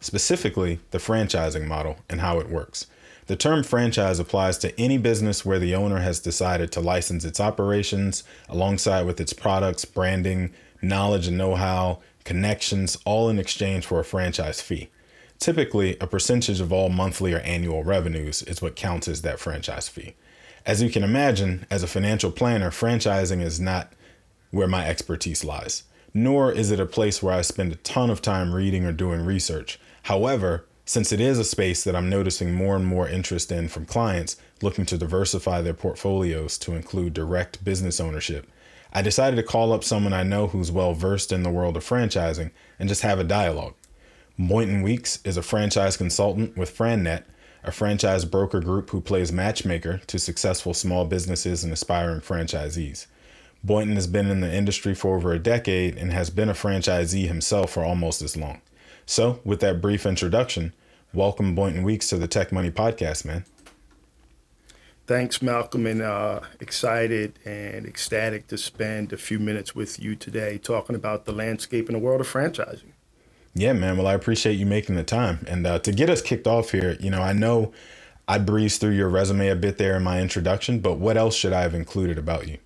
specifically the franchising model and how it works. The term franchise applies to any business where the owner has decided to license its operations alongside with its products, branding, knowledge and know how, connections, all in exchange for a franchise fee. Typically, a percentage of all monthly or annual revenues is what counts as that franchise fee. As you can imagine, as a financial planner, franchising is not where my expertise lies, nor is it a place where I spend a ton of time reading or doing research. However, since it is a space that I'm noticing more and more interest in from clients looking to diversify their portfolios to include direct business ownership, I decided to call up someone I know who's well versed in the world of franchising and just have a dialogue. Boynton Weeks is a franchise consultant with FranNet, a franchise broker group who plays matchmaker to successful small businesses and aspiring franchisees. Boynton has been in the industry for over a decade and has been a franchisee himself for almost as long. So, with that brief introduction, welcome Boynton Weeks to the Tech Money Podcast, man. Thanks, Malcolm, and uh, excited and ecstatic to spend a few minutes with you today talking about the landscape in the world of franchising. Yeah, man. Well, I appreciate you making the time. And uh, to get us kicked off here, you know, I know I breezed through your resume a bit there in my introduction, but what else should I have included about you?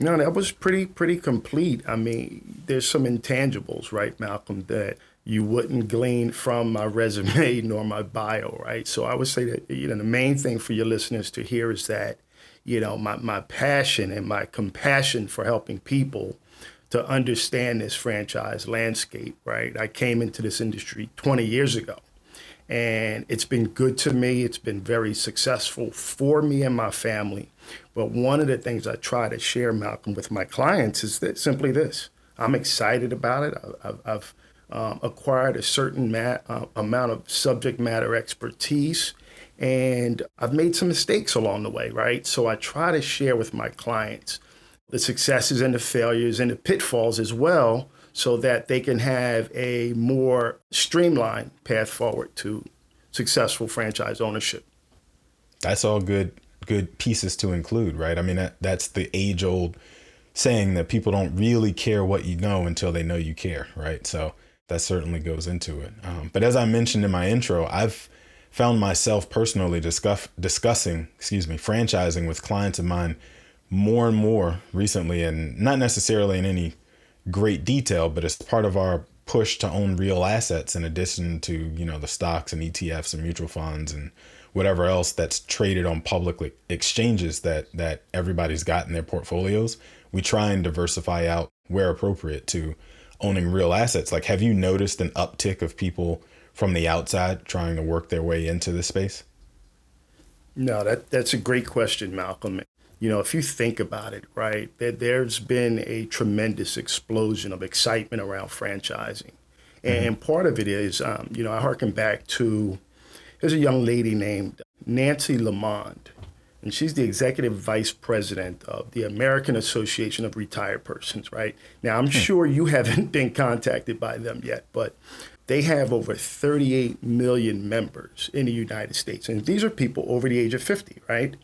No, that was pretty pretty complete. I mean, there's some intangibles, right, Malcolm, that you wouldn't glean from my resume nor my bio, right? So I would say that you know the main thing for your listeners to hear is that you know my my passion and my compassion for helping people to understand this franchise landscape, right? I came into this industry 20 years ago and it's been good to me. It's been very successful for me and my family. But one of the things I try to share, Malcolm, with my clients is that simply this: I'm excited about it. I've, I've um, acquired a certain mat, uh, amount of subject matter expertise, and I've made some mistakes along the way, right? So I try to share with my clients the successes and the failures and the pitfalls as well so that they can have a more streamlined path forward to successful franchise ownership. That's all good good pieces to include, right? I mean that that's the age old saying that people don't really care what you know until they know you care, right? So that certainly goes into it. Um, but as I mentioned in my intro, I've found myself personally discuss, discussing, excuse me, franchising with clients of mine more and more recently, and not necessarily in any great detail, but it's part of our push to own real assets in addition to you know the stocks and ETFs and mutual funds and whatever else that's traded on public exchanges that that everybody's got in their portfolios. We try and diversify out where appropriate to owning real assets. Like, have you noticed an uptick of people from the outside trying to work their way into this space? No, that that's a great question, Malcolm you know, if you think about it, right, there, there's been a tremendous explosion of excitement around franchising. Mm-hmm. And part of it is, um, you know, I harken back to there's a young lady named Nancy LeaMond. and she's the executive vice president of the American Association of Retired Persons, right? Now, I'm hmm. sure you haven't been contacted by them yet, but they have over 38 million members in the United States. And these are people over the age of 50, right?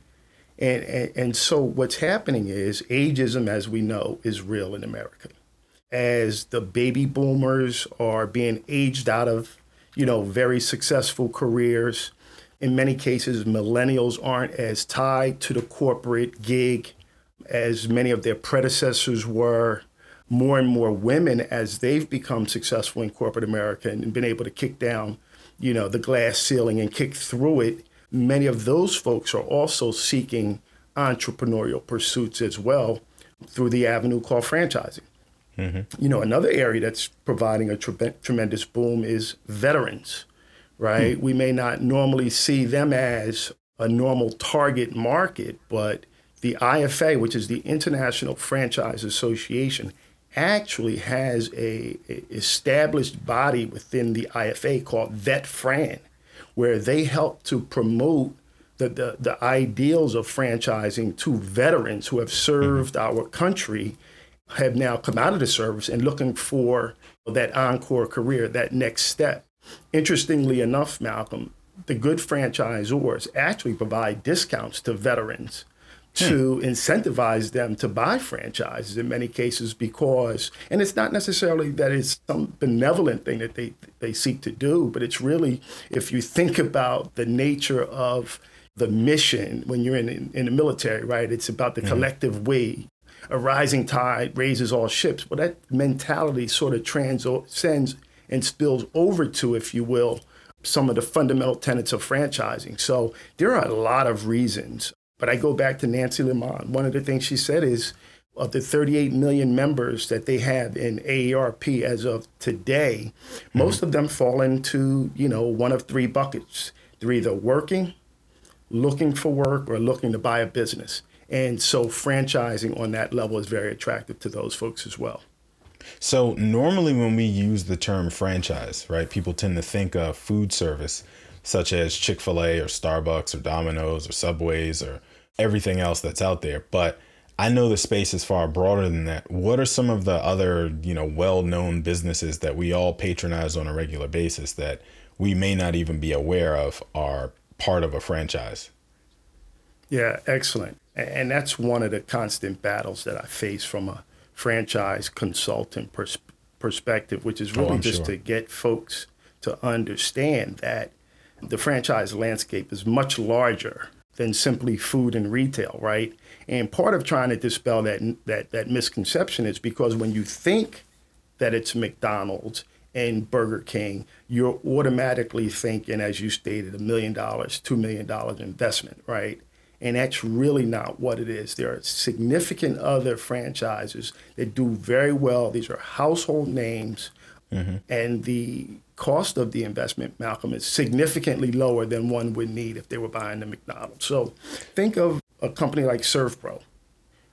And, and, and so what's happening is ageism, as we know, is real in America. As the baby boomers are being aged out of, you know, very successful careers, in many cases, millennials aren't as tied to the corporate gig as many of their predecessors were. More and more women, as they've become successful in corporate America and been able to kick down, you know, the glass ceiling and kick through it, many of those folks are also seeking entrepreneurial pursuits as well through the avenue called franchising. Mm-hmm. You know, another area that's providing a tre- tremendous boom is veterans, right? Hmm. We may not normally see them as a normal target market, but the IFA, which is the International Franchise Association, actually has a, a established body within the IFA called VetFran, where they help to promote the, the, the ideals of franchising to veterans who have served mm-hmm. our country, have now come out of the service and looking for that encore career, that next step. Interestingly enough, Malcolm, the good franchisors actually provide discounts to veterans to hmm. incentivize them to buy franchises in many cases because and it's not necessarily that it's some benevolent thing that they they seek to do but it's really if you think about the nature of the mission when you're in in, in the military right it's about the mm-hmm. collective we a rising tide raises all ships well that mentality sort of transcends and spills over to if you will some of the fundamental tenets of franchising. So there are a lot of reasons but I go back to Nancy LeaMond. One of the things she said is of the 38 million members that they have in AARP as of today, mm-hmm. most of them fall into, you know, one of three buckets. They're either working, looking for work, or looking to buy a business. And so franchising on that level is very attractive to those folks as well. So normally when we use the term franchise, right, people tend to think of food service such as Chick-fil-A or Starbucks or Domino's or Subways or everything else that's out there. But I know the space is far broader than that. What are some of the other, you know, well-known businesses that we all patronize on a regular basis that we may not even be aware of are part of a franchise? Yeah, excellent. And that's one of the constant battles that I face from a franchise consultant pers- perspective, which is oh, really oh, just sure. to get folks to understand that the franchise landscape is much larger than simply food and retail, right? And part of trying to dispel that that that misconception is because when you think that it's McDonald's and Burger King, you're automatically thinking, as you stated, a million dollars, two million dollars investment, right? And that's really not what it is. There are significant other franchises that do very well. These are household names, mm-hmm. and the cost of the investment, Malcolm, is significantly lower than one would need if they were buying the McDonald's. So think of a company like ServPro,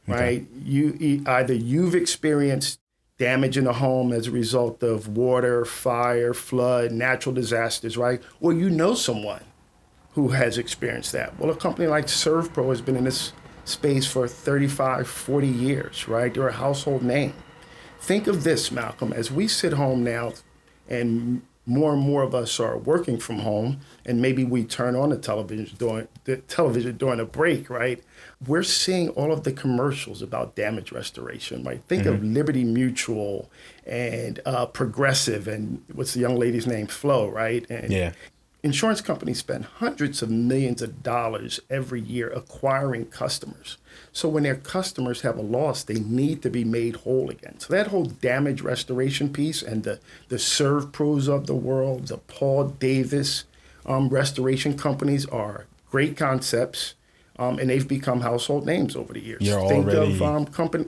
right? Okay. You either you've experienced damage in the home as a result of water, fire, flood, natural disasters, right? Or you know someone who has experienced that. Well, a company like ServPro has been in this space for 35, 40 years, right? They're a household name. Think of this, Malcolm, as we sit home now and more and more of us are working from home and maybe we turn on the television during the television during a break right? We're seeing all of the commercials about damage restoration right? Think mm-hmm. of liberty mutual and uh, progressive and what's the young lady's name? Flo right? And yeah insurance companies spend hundreds of millions of dollars every year acquiring customers so when their customers have a loss, they need to be made whole again. So that whole damage restoration piece and the the ServPros of the world, the Paul Davis um, restoration companies are great concepts, um, and they've become household names over the years. You're Think already, of um, company.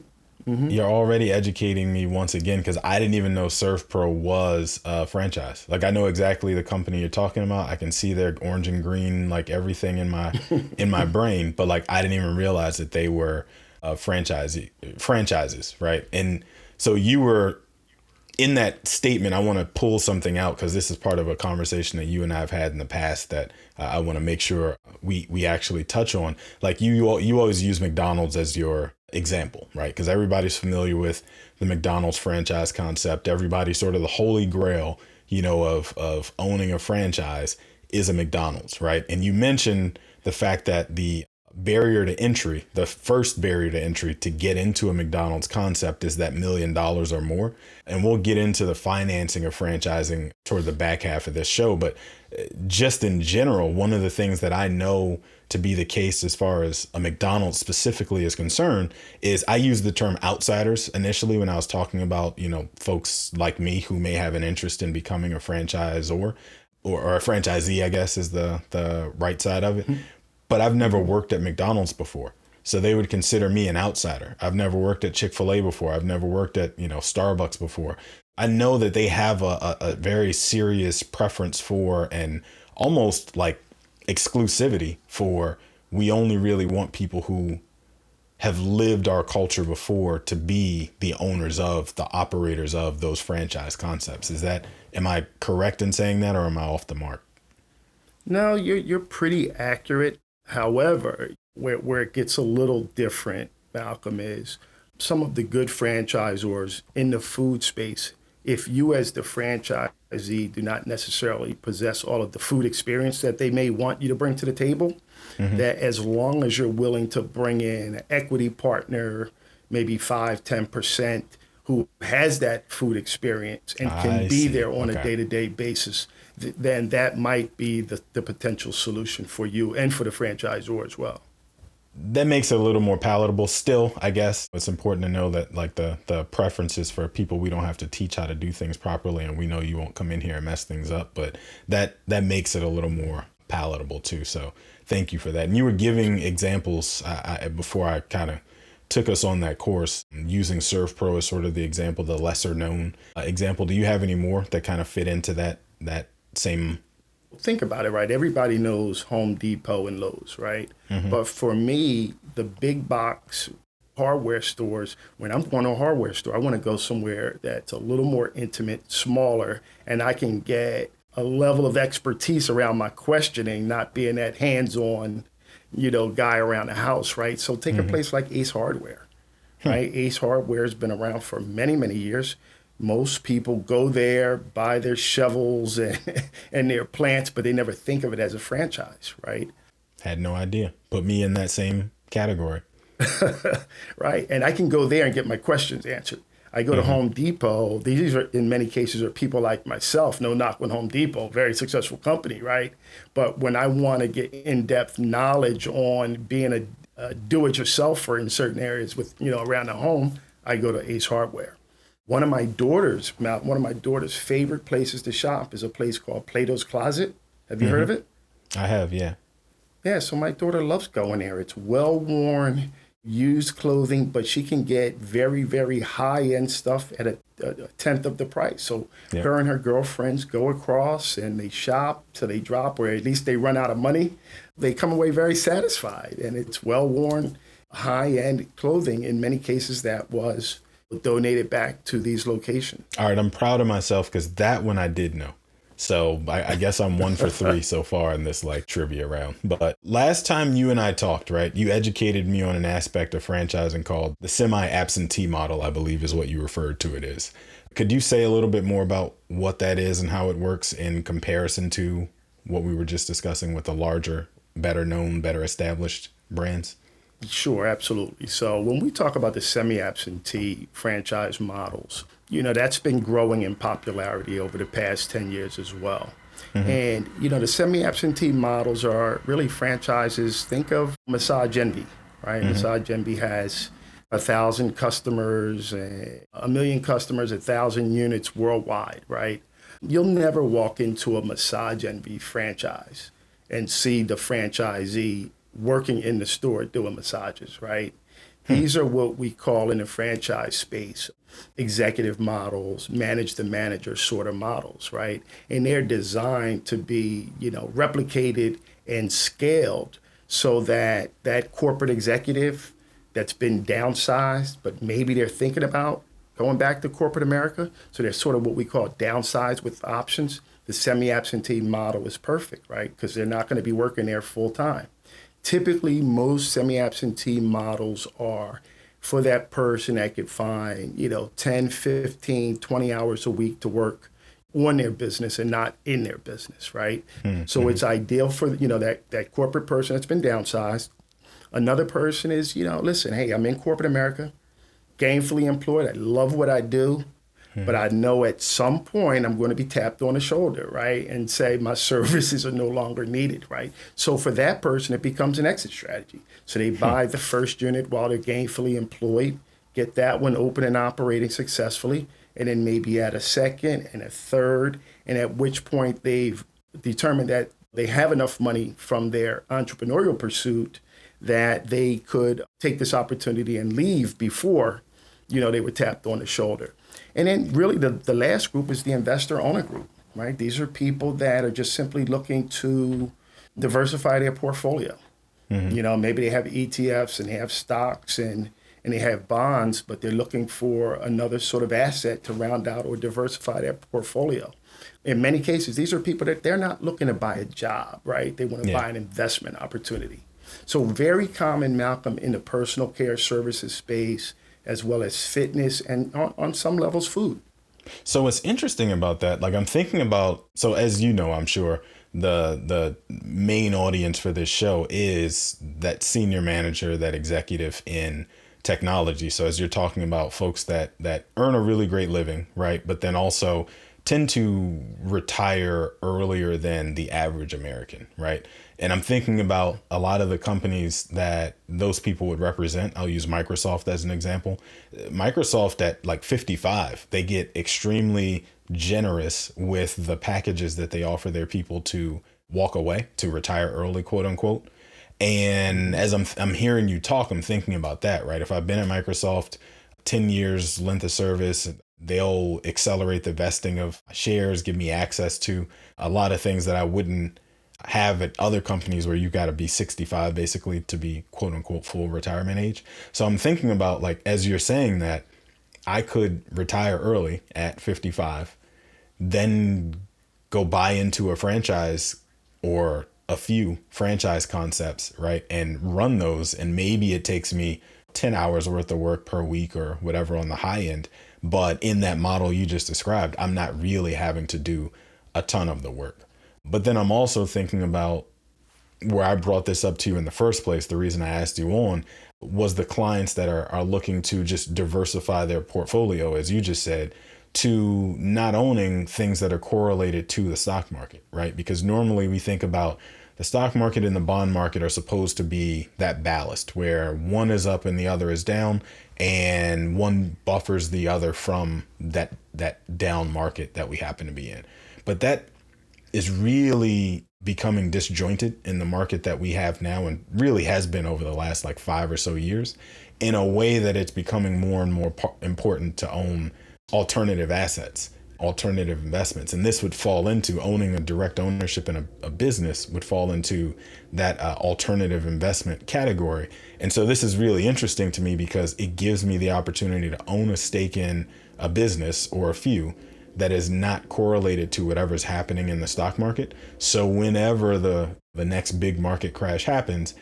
Mm-hmm. You're already educating me once again because I didn't even know ServPro was a franchise. Like I know exactly the company you're talking about. I can see their orange and green, like everything in my in my brain. But like I didn't even realize that they were uh, franchise franchises, right? And so you were in that statement, I want to pull something out because this is part of a conversation that you and I have had in the past that uh, I want to make sure we we actually touch on. Like you, you always use McDonald's as your example, right? Because everybody's familiar with the McDonald's franchise concept. Everybody sort of the holy grail, you know, of of owning a franchise is a McDonald's, right? And you mentioned the fact that the barrier to entry, the first barrier to entry to get into a McDonald's concept is that million dollars or more. And we'll get into the financing of franchising toward the back half of this show. But uh, just in general, one of the things that I know to be the case as far as a McDonald's specifically is concerned is I use the term outsiders initially when I was talking about, you know, folks like me who may have an interest in becoming a franchisor or, or a franchisee, I guess is the, the right side of it. Mm-hmm but I've never worked at McDonald's before. So they would consider me an outsider. I've never worked at Chick fil A before. I've never worked at, you know, Starbucks before. I know that they have a, a, a very serious preference for and almost like exclusivity for we only really want people who have lived our culture before to be the owners of the operators of those franchise concepts. Is that am i correct in saying that or am i off the mark? No you're you're pretty accurate. However, where, where it gets a little different, Malcolm, is some of the good franchisors in the food space, if you as the franchisee do not necessarily possess all of the food experience that they may want you to bring to the table, mm-hmm. that as long as you're willing to bring in an equity partner, maybe 5, 10%, who has that food experience and can I be see. there on okay. a day-to-day basis, then that might be the, the potential solution for you and for the franchisor as well that makes it a little more palatable still i guess. It's important to know that like the the preferences for people we don't have to teach how to do things properly and we know you won't come in here and mess things up but that that makes it a little more palatable too. So thank you for that. And you were giving examples I, I, before i kind of took us on that course using servpro as sort of the example the lesser known uh, example. Do you have any more that kind of fit into that that same think about it right everybody knows home depot and lowes right mm-hmm. but for me the big box hardware stores when i'm going to a hardware store i want to go somewhere that's a little more intimate smaller and i can get a level of expertise around my questioning not being that hands-on you know guy around the house right so take mm-hmm. a place like ace hardware hmm. right ace hardware has been around for many many years most people go there, buy their shovels and, and their plants, but they never think of it as a franchise, right? Had no idea. Put me in that same category. right. And I can go there and get my questions answered. I go mm-hmm. to Home Depot. These are, in many cases, are people like myself. No knock on Home Depot, very successful company, right? But when I want to get in-depth knowledge on being a, a do-it-yourselfer in certain areas with you know around the home, I go to Ace Hardware. One of my daughters, one of my daughter's favorite places to shop is a place called Plato's Closet. Have you mm-hmm. heard of it? I have, yeah. Yeah, so my daughter loves going there. It's well worn, used clothing, but she can get very, very high end stuff at a, a, tenth of the price. So yeah. her and her girlfriends go across and they shop till they drop, or at least they run out of money. They come away very satisfied, and it's well worn, high end clothing. In many cases, that was donate it back to these locations. All right, I'm proud of myself because that one I did know. So I, I, guess I'm one for three so far in this like trivia round. But last time you and I talked, right? You educated me on an aspect of franchising called the semi-absentee model. I believe is what you referred to it as. Could you say a little bit more about what that is and how it works in comparison to what we were just discussing with the larger, better known, better established brands? Sure, absolutely. So when we talk about the semi-absentee franchise models, you know, that's been growing in popularity over the past 10 years as well. Mm-hmm. And, you know, the semi-absentee models are really franchises. Think of Massage Envy, right? Mm-hmm. Massage Envy has a thousand customers, a million customers, a thousand units worldwide, right? You'll never walk into a Massage Envy franchise and see the franchisee working in the store doing massages, right? These are what we call in the franchise space executive models, manage the manager sort of models, right? And they're designed to be, you know, replicated and scaled so that that corporate executive that's been downsized, but maybe they're thinking about going back to corporate America. So they're sort of what we call downsides with options. The semi absentee model is perfect, right? Because they're not going to be working there full time. Typically, most semi absentee models are for that person that could find, you know, 10, 15, 20 hours a week to work on their business and not in their business, right? Mm-hmm. So it's ideal for, you know, that, that corporate person that's been downsized. Another person is, you know, listen, hey, I'm in corporate America gainfully employed. I love what I do, but I know at some point I'm going to be tapped on the shoulder, right? And say my services are no longer needed, right? So for that person, it becomes an exit strategy. So they hmm. buy the first unit while they're gainfully employed, get that one open and operating successfully, and then maybe add a second and a third, and at which point they've determined that they have enough money from their entrepreneurial pursuit that they could take this opportunity and leave before you know, they were tapped on the shoulder. And then really the, the last group is the investor owner group, right? These are people that are just simply looking to diversify their portfolio. Mm-hmm. You know, maybe they have ETFs and they have stocks and and they have bonds, but they're looking for another sort of asset to round out or diversify their portfolio. In many cases, these are people that they're not looking to buy a job, right? They want to yeah. buy an investment opportunity. So very common, Malcolm, in the personal care services space as well as fitness and on, on some levels food. So what's interesting about that, like I'm thinking about, so as you know, I'm sure the the main audience for this show is that senior manager, that executive in technology. So as you're talking about folks that that earn a really great living, right, but then also tend to retire earlier than the average American, right? And I'm thinking about a lot of the companies that those people would represent. I'll use Microsoft as an example. Microsoft at like 55, they get extremely generous with the packages that they offer their people to walk away, to retire early, quote unquote. And as I'm I'm hearing you talk, I'm thinking about that, right? If I've been at Microsoft 10 years length of service, they'll accelerate the vesting of shares, give me access to a lot of things that I wouldn't have at other companies where you got to be 65 basically to be quote unquote full retirement age. So I'm thinking about like as you're saying that I could retire early at 55, then go buy into a franchise or a few franchise concepts, right? And run those and maybe it takes me 10 hours worth of work per week or whatever on the high end, but in that model you just described, I'm not really having to do a ton of the work. But then I'm also thinking about where I brought this up to you in the first place. The reason I asked you on was the clients that are, are looking to just diversify their portfolio, as you just said, to not owning things that are correlated to the stock market, right? Because normally we think about the stock market and the bond market are supposed to be that ballast where one is up and the other is down and one buffers the other from that that down market that we happen to be in. But that is really becoming disjointed in the market that we have now and really has been over the last like five or so years in a way that it's becoming more and more important to own alternative assets alternative investments. And this would fall into owning a direct ownership in a, a business would fall into that uh, alternative investment category. And so this is really interesting to me because it gives me the opportunity to own a stake in a business or a few that is not correlated to whatever's happening in the stock market. So whenever the the next big market crash happens,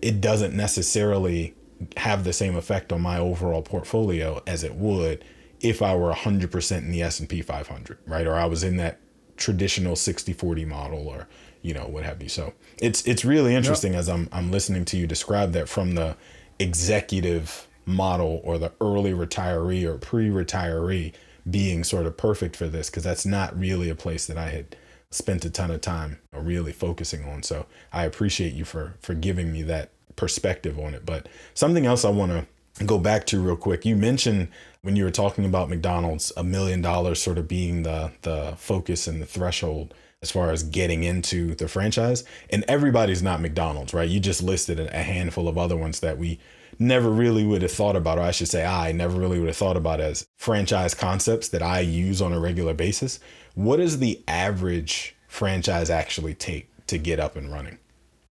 it doesn't necessarily have the same effect on my overall portfolio as it would if I were 100% in the S&P 500, right? Or I was in that traditional 60/40 model or you know what have you. So it's it's really interesting yep. as I'm I'm listening to you describe that from the executive model or the early retiree or pre-retiree being sort of perfect for this because that's not really a place that I had spent a ton of time really focusing on. So I appreciate you for for giving me that perspective on it. But something else I want to go back to real quick. You mentioned when you were talking about McDonald's, a million dollars sort of being the the focus and the threshold as far as getting into the franchise. And everybody's not McDonald's, right? You just listed a handful of other ones that we never really would have thought about, or I should say, I never really would have thought about as franchise concepts that I use on a regular basis. What does the average franchise actually take to get up and running?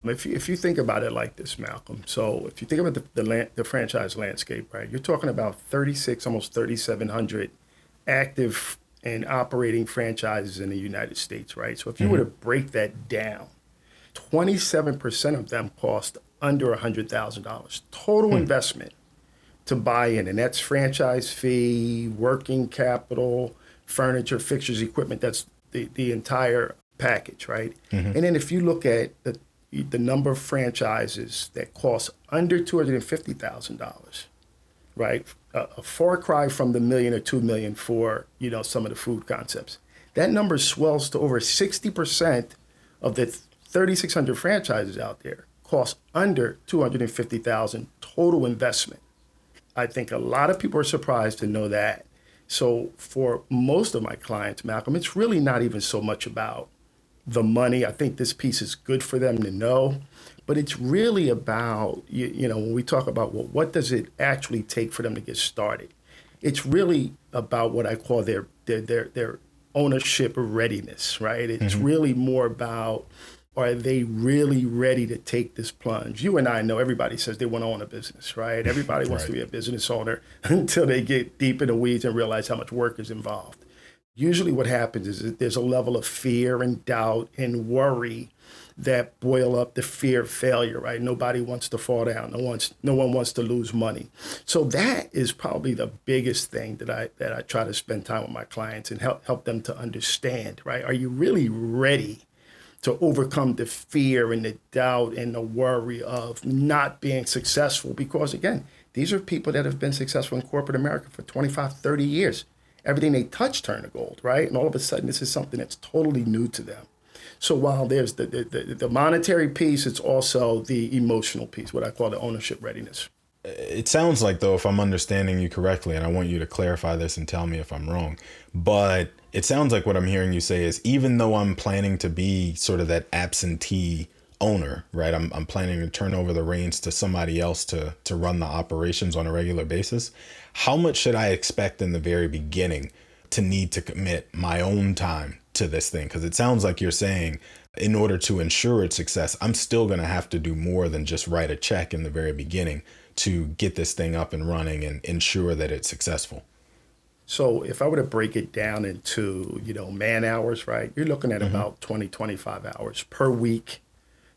If you, if you think about it like this, Malcolm, so if you think about the, the, land, the franchise landscape, right, you're talking about 36, almost 3,700 active and operating franchises in the United States, right? So if you mm-hmm. were to break that down, 27% of them cost under $100,000 total hmm. investment to buy in. And that's franchise fee, working capital, furniture, fixtures, equipment. That's the, the entire package, right? Mm-hmm. And then if you look at the, the number of franchises that cost under $250,000, right? A, a far cry from the million or two million for, you know, some of the food concepts. That number swells to over 60% of the 3,600 franchises out there cost under 250,000 total investment. I think a lot of people are surprised to know that. So for most of my clients, Malcolm, it's really not even so much about the money. I think this piece is good for them to know, but it's really about you, you know when we talk about well, what does it actually take for them to get started? It's really about what I call their their their, their ownership readiness, right? It's mm-hmm. really more about are they really ready to take this plunge? You and I know everybody says they want to own a business, right? Everybody wants right. to be a business owner until they get deep in the weeds and realize how much work is involved. Usually, what happens is that there's a level of fear and doubt and worry that boil up the fear of failure, right? Nobody wants to fall down. No one's no one wants to lose money. So that is probably the biggest thing that I that I try to spend time with my clients and help help them to understand, right? Are you really ready to overcome the fear and the doubt and the worry of not being successful. Because again, these are people that have been successful in corporate America for 25, 30 years. Everything they touch turned to gold, right? And all of a sudden, this is something that's totally new to them. So while there's the, the, the monetary piece, it's also the emotional piece, what I call the ownership readiness. It sounds like, though, if I'm understanding you correctly, and I want you to clarify this and tell me if I'm wrong, but it sounds like what I'm hearing you say is even though I'm planning to be sort of that absentee owner, right? I'm, I'm planning to turn over the reins to somebody else to to run the operations on a regular basis. How much should I expect in the very beginning to need to commit my own time to this thing? Because it sounds like you're saying in order to ensure its success, I'm still going to have to do more than just write a check in the very beginning to get this thing up and running and ensure that it's successful. So if I were to break it down into, you know, man hours, right? You're looking at mm-hmm. about 20, 25 hours per week,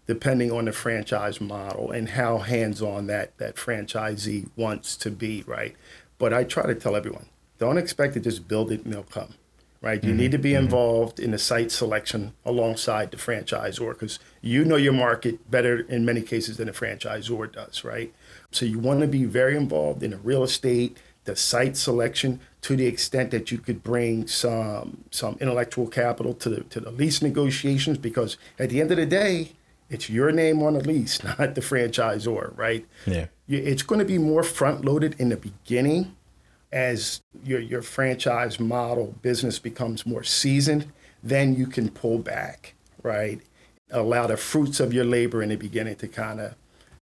depending on the franchise model and how hands-on that that franchisee wants to be, right? But I try to tell everyone, don't expect to just build it and they'll come, right? You mm-hmm. need to be mm-hmm. involved in the site selection alongside the franchisor because you know your market better in many cases than the franchisor does, right? So you want to be very involved in the real estate, the site selection, to the extent that you could bring some some intellectual capital to the to the lease negotiations because at the end of the day it's your name on the lease not the franchisor right? Yeah. It's going to be more front loaded in the beginning as your your franchise model business becomes more seasoned then you can pull back right? Allow the fruits of your labor in the beginning to kind of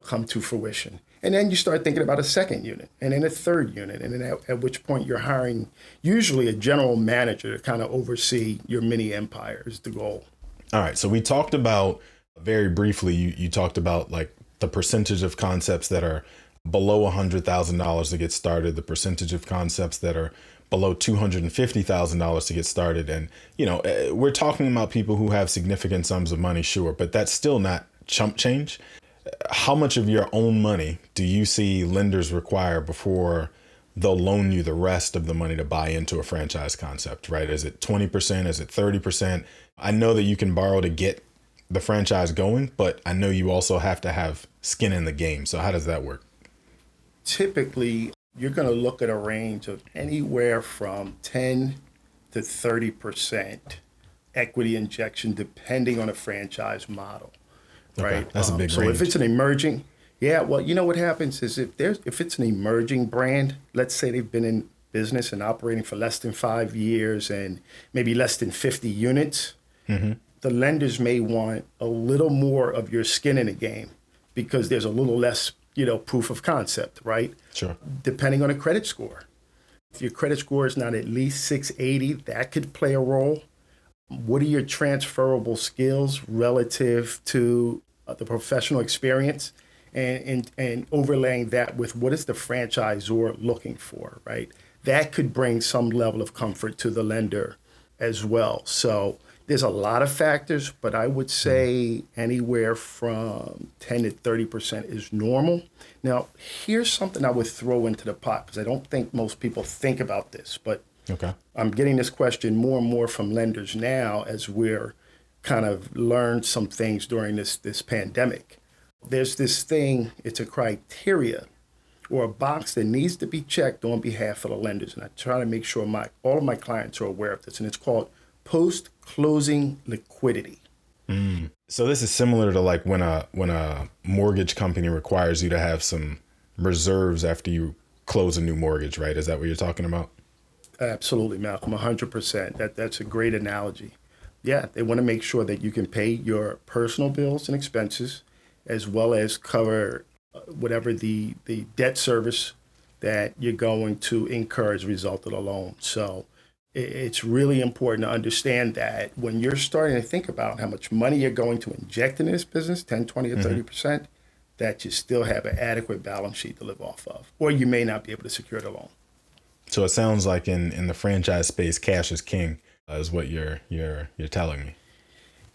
come to fruition and then you start thinking about a second unit and then a third unit. And then at, at which point you're hiring usually a general manager to kind of oversee your mini empire is the goal. All right. So we talked about very briefly, you, you talked about like the percentage of concepts that are below $100,000 to get started, the percentage of concepts that are below $250,000 to get started. And, you know, eh, we're talking about people who have significant sums of money, sure, but that's still not chump change how much of your own money do you see lenders require before they'll loan you the rest of the money to buy into a franchise concept, right? Is it 20%? Is it 30%? I know that you can borrow to get the franchise going, but I know you also have to have skin in the game. So, how does that work? Typically, you're going to look at a range of anywhere from 10 to 30% equity injection, depending on a franchise model okay. right? That's um, a big so range. if it's an emerging, yeah, well, you know what happens is if there's if it's an emerging brand, let's say they've been in business and operating for less than five years and maybe less than 50 units, mm-hmm. the lenders may want a little more of your skin in the game because there's a little less, you know, proof of concept, right? Sure. Depending on a credit score. If your credit score is not at least 680, that could play a role what are your transferable skills relative to uh, the professional experience, and, and and overlaying that with what is the franchisor looking for, right? That could bring some level of comfort to the lender as well. So there's a lot of factors, but I would say anywhere from 10 to 30% is normal. Now, here's something I would throw into the pot because I don't think most people think about this, but Okay. I'm getting this question more and more from lenders now as we're kind of learned some things during this this pandemic. There's this thing, it's a criteria or a box that needs to be checked on behalf of the lenders. And I try to make sure my all of my clients are aware of this. And it's called post closing liquidity. Mm. So this is similar to like when a when a mortgage company requires you to have some reserves after you close a new mortgage, right? Is that what you're talking about? Absolutely, Malcolm, 100%. That, that's a great analogy. Yeah, they want to make sure that you can pay your personal bills and expenses as well as cover uh, whatever the, the debt service that you're going to incur as a result of the loan. So it's really important to understand that when you're starting to think about how much money you're going to inject in this business 10, 20, or 30%, that you still have an adequate balance sheet to live off of, or you may not be able to secure the loan. So it sounds like in in the franchise space, cash is king, is what you're you're you're telling me.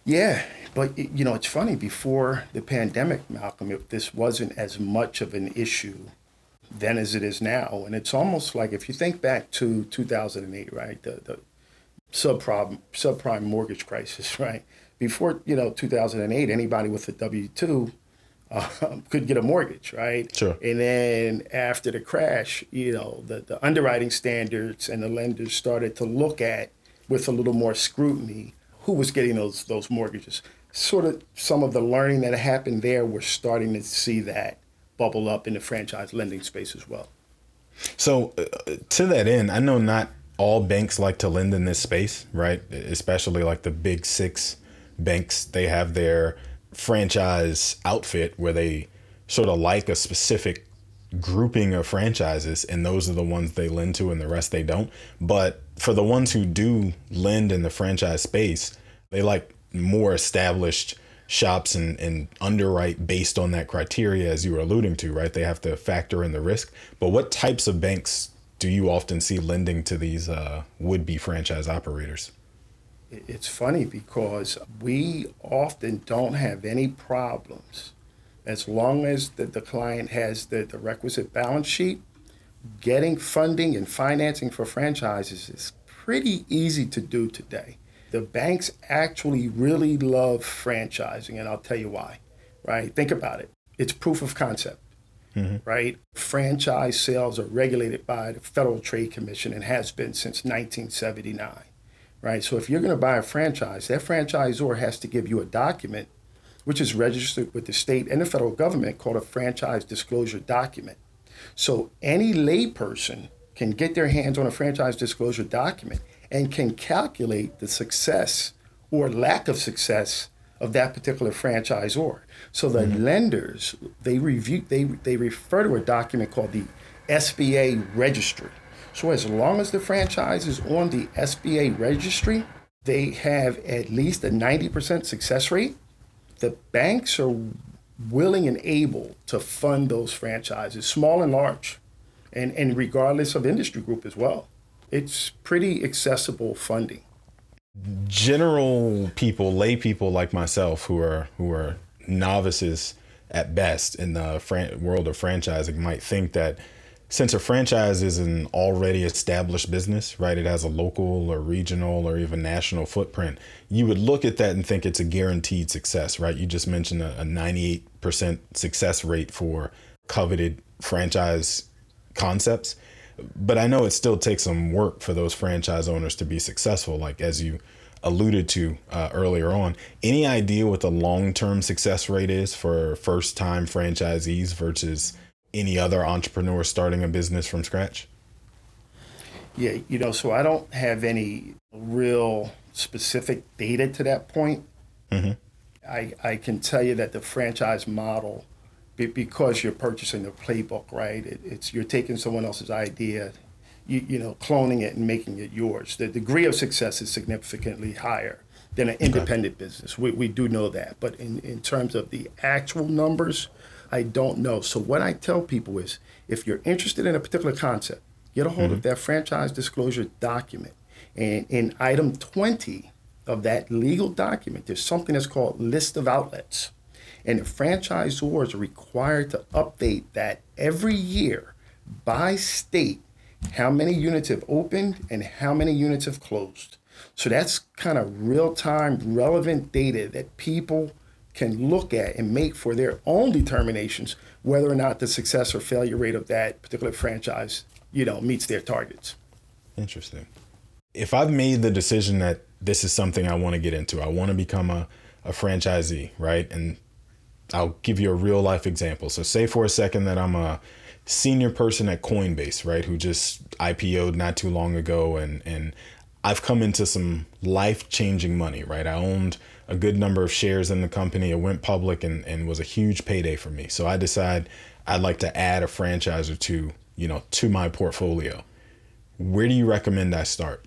Yeah, but you know, it's funny. Before the pandemic, Malcolm, it, this wasn't as much of an issue then as it is now, and it's almost like if you think back to 2008, right, the the subprime subprime mortgage crisis, right. Before you know 2008, anybody with a W two um, could get a mortgage, right? Sure. And then after the crash, you know, the, the underwriting standards and the lenders started to look at with a little more scrutiny who was getting those those mortgages. Sort of some of the learning that happened there, we're starting to see that bubble up in the franchise lending space as well. So uh, to that end, I know not all banks like to lend in this space, right? Especially like the big six banks, they have their franchise outfit where they sort of like a specific grouping of franchises and those are the ones they lend to and the rest they don't. But for the ones who do lend in the franchise space, they like more established shops and, and underwrite based on that criteria as you were alluding to, right? They have to factor in the risk. But what types of banks do you often see lending to these uh, would-be franchise operators? It's funny because we often don't have any problems as long as the, the client has the, the requisite balance sheet. Getting funding and financing for franchises is pretty easy to do today. The banks actually really love franchising, and I'll tell you why, right? Think about it. It's proof of concept mm-hmm. right? Franchise sales are regulated by the Federal Trade Commission and has been since 1979, right? So if you're going to buy a franchise, that franchisor has to give you a document which is registered with the state and the federal government called a franchise disclosure document. So any layperson can get their hands on a franchise disclosure document and can calculate the success or lack of success of that particular franchisor. So the mm-hmm. lenders they review they they refer to a document called the SBA registry. So as long as the franchise is on the SBA registry, they have at least a 90% success rate. The banks are willing and able to fund those franchises, small and large, and, and regardless of industry group as well. It's pretty accessible funding. general people, lay people like myself who are who are novices at best in the fran- world of franchising might think that since a franchise is an already established business, right? It has a local or regional or even national footprint. You would look at that and think it's a guaranteed success, right? You just mentioned a, a 98% success rate for coveted franchise concepts but I know it still takes some work for those franchise owners to be successful. Like as you alluded to uh, earlier on, any idea what the long term success rate is for first time franchisees versus any other entrepreneur starting a business from scratch? Yeah, you know, so I don't have any real specific data to that point. Mm-hmm. I, I can tell you that the franchise model, because you're purchasing the playbook, right? It, it's you're taking someone else's idea, you, you know, cloning it and making it yours. The degree of success is significantly higher than an independent okay. business. We, we do know that. But in, in terms of the actual numbers, I don't know. So what I tell people is if you're interested in a particular concept, get a hold mm-hmm. of that franchise disclosure document. And in item 20 of that legal document, there's something that's called list of outlets. And the franchisors are required to update that every year by state how many units have opened and how many units have closed. So that's kind of real time, relevant data that people can look at and make for their own determinations whether or not the success or failure rate of that particular franchise, you know, meets their targets. Interesting. If I've made the decision that this is something I want to get into, I want to become a, a franchisee, right? And I'll give you a real life example. So, say for a second that I'm a senior person at Coinbase, right, who just IPO'd not too long ago, and and I've come into some life changing money, right? I owned a good number of shares in the company. It went public and, and was a huge payday for me. So I decide I'd like to add a franchise or two, you know, to my portfolio. Where do you recommend I start?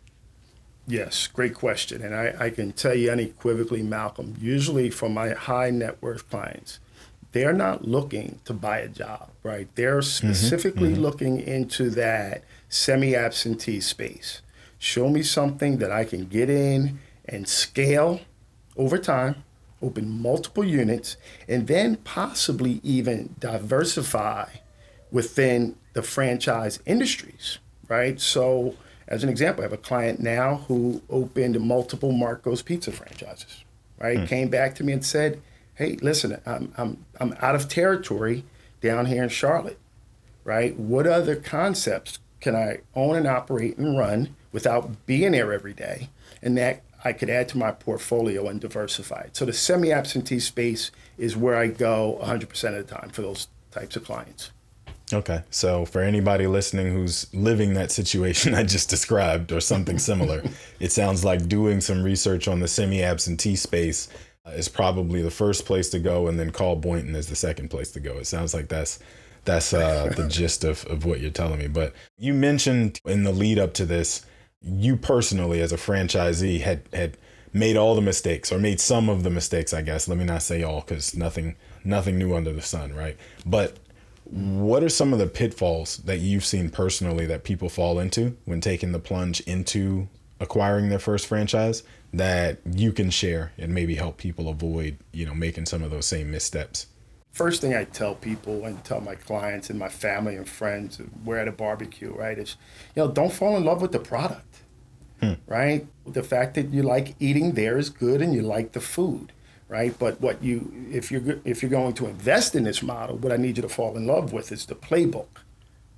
Yes, great question. And I, I can tell you unequivocally, Malcolm, usually for my high net worth clients, they're not looking to buy a job, right? They're mm-hmm. specifically mm-hmm, mm-hmm. looking into that semi absentee space. Show me something that I can get in and scale over time, open multiple units, and then possibly even diversify within the franchise industries, right? So, as an example, I have a client now who opened multiple Marco's Pizza franchises, right? Mm. Came back to me and said, hey, listen, I'm, I'm, I'm out of territory down here in Charlotte, right? What other concepts can I own and operate and run without being there every day? And that I could add to my portfolio and diversify it. So the semi absentee space is where I go 100% of the time for those types of clients. Okay. So for anybody listening who's living that situation I just described or something similar, it sounds like doing some research on the semi absentee space is probably the first place to go, and then call Boynton is the second place to go. It sounds like that's that's uh, the gist of, of what you're telling me. But you mentioned in the lead up to this, you personally as a franchisee had had made all the mistakes or made some of the mistakes, I guess. Let me not say all because nothing nothing new under the sun, right? But what are some of the pitfalls that you've seen personally that people fall into when taking the plunge into acquiring their first franchise that you can share and maybe help people avoid, you know, making some of those same missteps? First thing I tell people and tell my clients and my family and friends, we're at a barbecue, right? Is, you know, don't fall in love with the product, hmm. right? The fact that you like eating there is good and you like the food, right? But what you, if you're if you're going to invest in this model, what I need you to fall in love with is the playbook,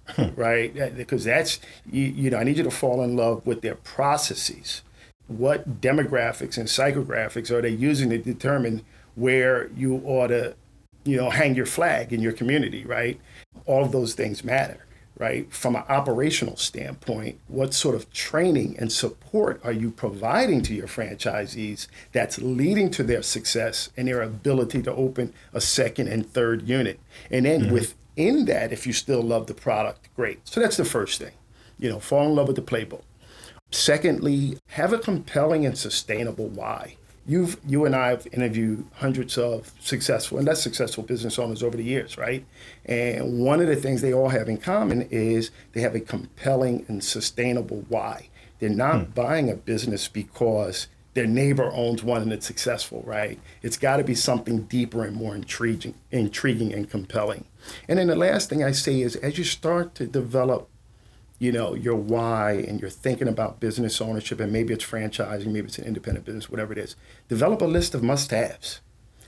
hmm. right? Because that's you, you know, I need you to fall in love with their processes what demographics and psychographics are they using to determine where you ought to, you know, hang your flag in your community, right? All of those things matter, right? From an operational standpoint, what sort of training and support are you providing to your franchisees that's leading to their success and their ability to open a second and third unit? And then mm-hmm. within that, if you still love the product, great. So that's the first thing. You know, fall in love with the playbook. Secondly, have a compelling and sustainable why. You've you and I have interviewed hundreds of successful and less successful business owners over the years, right? And one of the things they all have in common is they have a compelling and sustainable why. They're not hmm. buying a business because their neighbor owns one and it's successful, right? It's got to be something deeper and more intriguing, intriguing and compelling. And then the last thing I say is as you start to develop you know your why and you're thinking about business ownership and maybe it's franchising maybe it's an independent business whatever it is develop a list of must-haves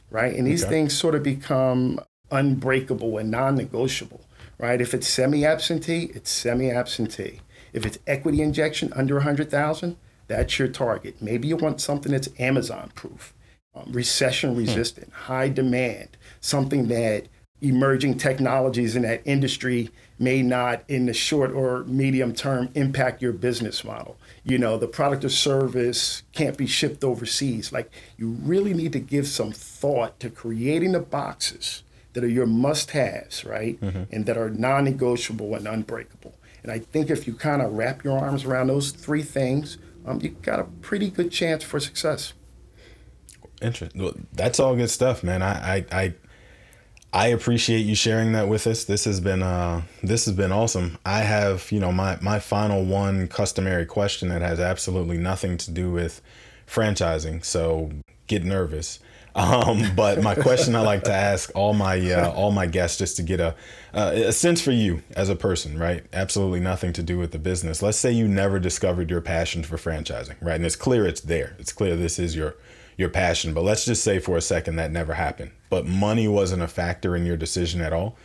right and these okay. things sort of become unbreakable and non-negotiable right if it's semi-absentee it's semi-absentee if it's equity injection under 100000 that's your target maybe you want something that's amazon proof um, recession hmm. resistant hmm. high demand something that emerging technologies in that industry may not in the short or medium term impact your business model you know the product or service can't be shipped overseas like you really need to give some thought to creating the boxes that are your must-haves right mm-hmm. and that are non-negotiable and unbreakable and i think if you kind of wrap your arms around those three things um, you got a pretty good chance for success Interesting. That's all good stuff, man. I, I, I I appreciate you sharing that with us. This has been uh this has been awesome. I have, you know, my my final one customary question that has absolutely nothing to do with franchising. So get nervous. Um, but my question I like to ask all my uh, all my guests just to get a uh, a sense for you as a person, right? Absolutely nothing to do with the business. Let's say you never discovered your passion for franchising, right? And it's clear it's there. It's clear this is your your passion. But let's just say for a second that never happened. But money wasn't a factor in your decision at all.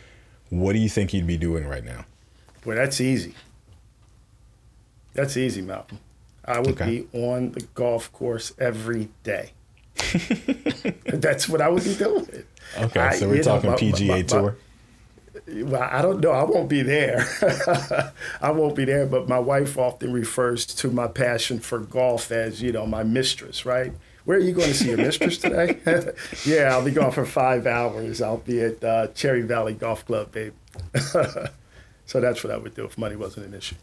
What do you think you'd be doing right now? Well, that's easy. That's easy, Malcolm. I would okay. be on the golf course every day. that's what I would be doing. Okay, I, so we're talking know, my, PGA my, my, Tour. Well, I don't know. I won't be there. I won't be there. But my wife often refers to my passion for golf as, you know, my mistress, right? Where are you going to see your mistress today? yeah, I'll be gone for five hours. I'll be at uh, Cherry Valley Golf Club, babe. so that's what I would do if money wasn't an issue.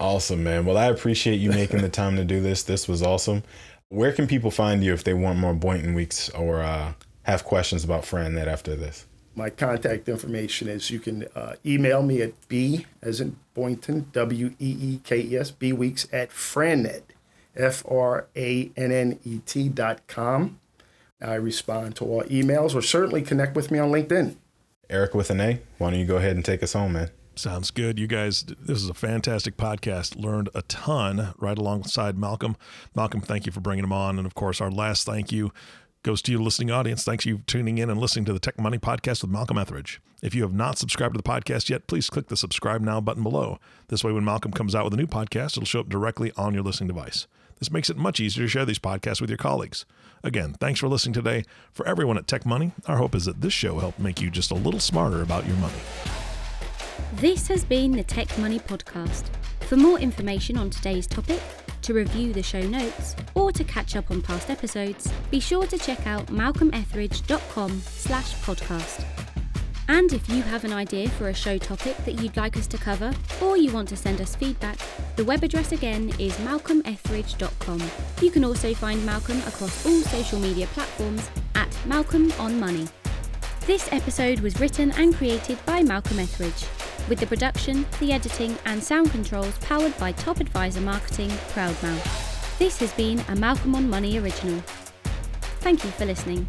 Awesome, man. Well, I appreciate you making the time to do this. This was awesome. Where can people find you if they want more Boynton Weekes or uh, have questions about Fran FranNet after this? My contact information is you can uh, email me at B as in Boynton, W E E K E S, B Weekes at FranNet F R A N N E T dot com. I respond to all emails or certainly connect with me on LinkedIn. Eric with an A, why don't you go ahead and take us home, man? Sounds good. You guys, this is a fantastic podcast. Learned a ton right alongside Malcolm. Malcolm, thank you for bringing him on. And of course, our last thank you goes to you, listening audience. Thanks you for tuning in and listening to the Tech Money Podcast with Malcolm Etheridge. If you have not subscribed to the podcast yet, please click the subscribe now button below. This way, when Malcolm comes out with a new podcast, it'll show up directly on your listening device. This makes it much easier to share these podcasts with your colleagues. Again, thanks for listening today. For everyone at Tech Money, our hope is that this show helped make you just a little smarter about your money. This has been the Tech Money Podcast. For more information on today's topic, to review the show notes, or to catch up on past episodes, be sure to check out malcolmetheridge.com slash podcast. And if you have an idea for a show topic that you'd like us to cover, or you want to send us feedback, the web address again is malcolmetheridge.com. You can also find Malcolm across all social media platforms at Malcolm on Money. This episode was written and created by Malcolm Etheridge, with the production, the editing, and sound controls powered by Top Advisor Marketing Proudmouth. This has been a Malcolm on Money original. Thank you for listening.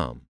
com.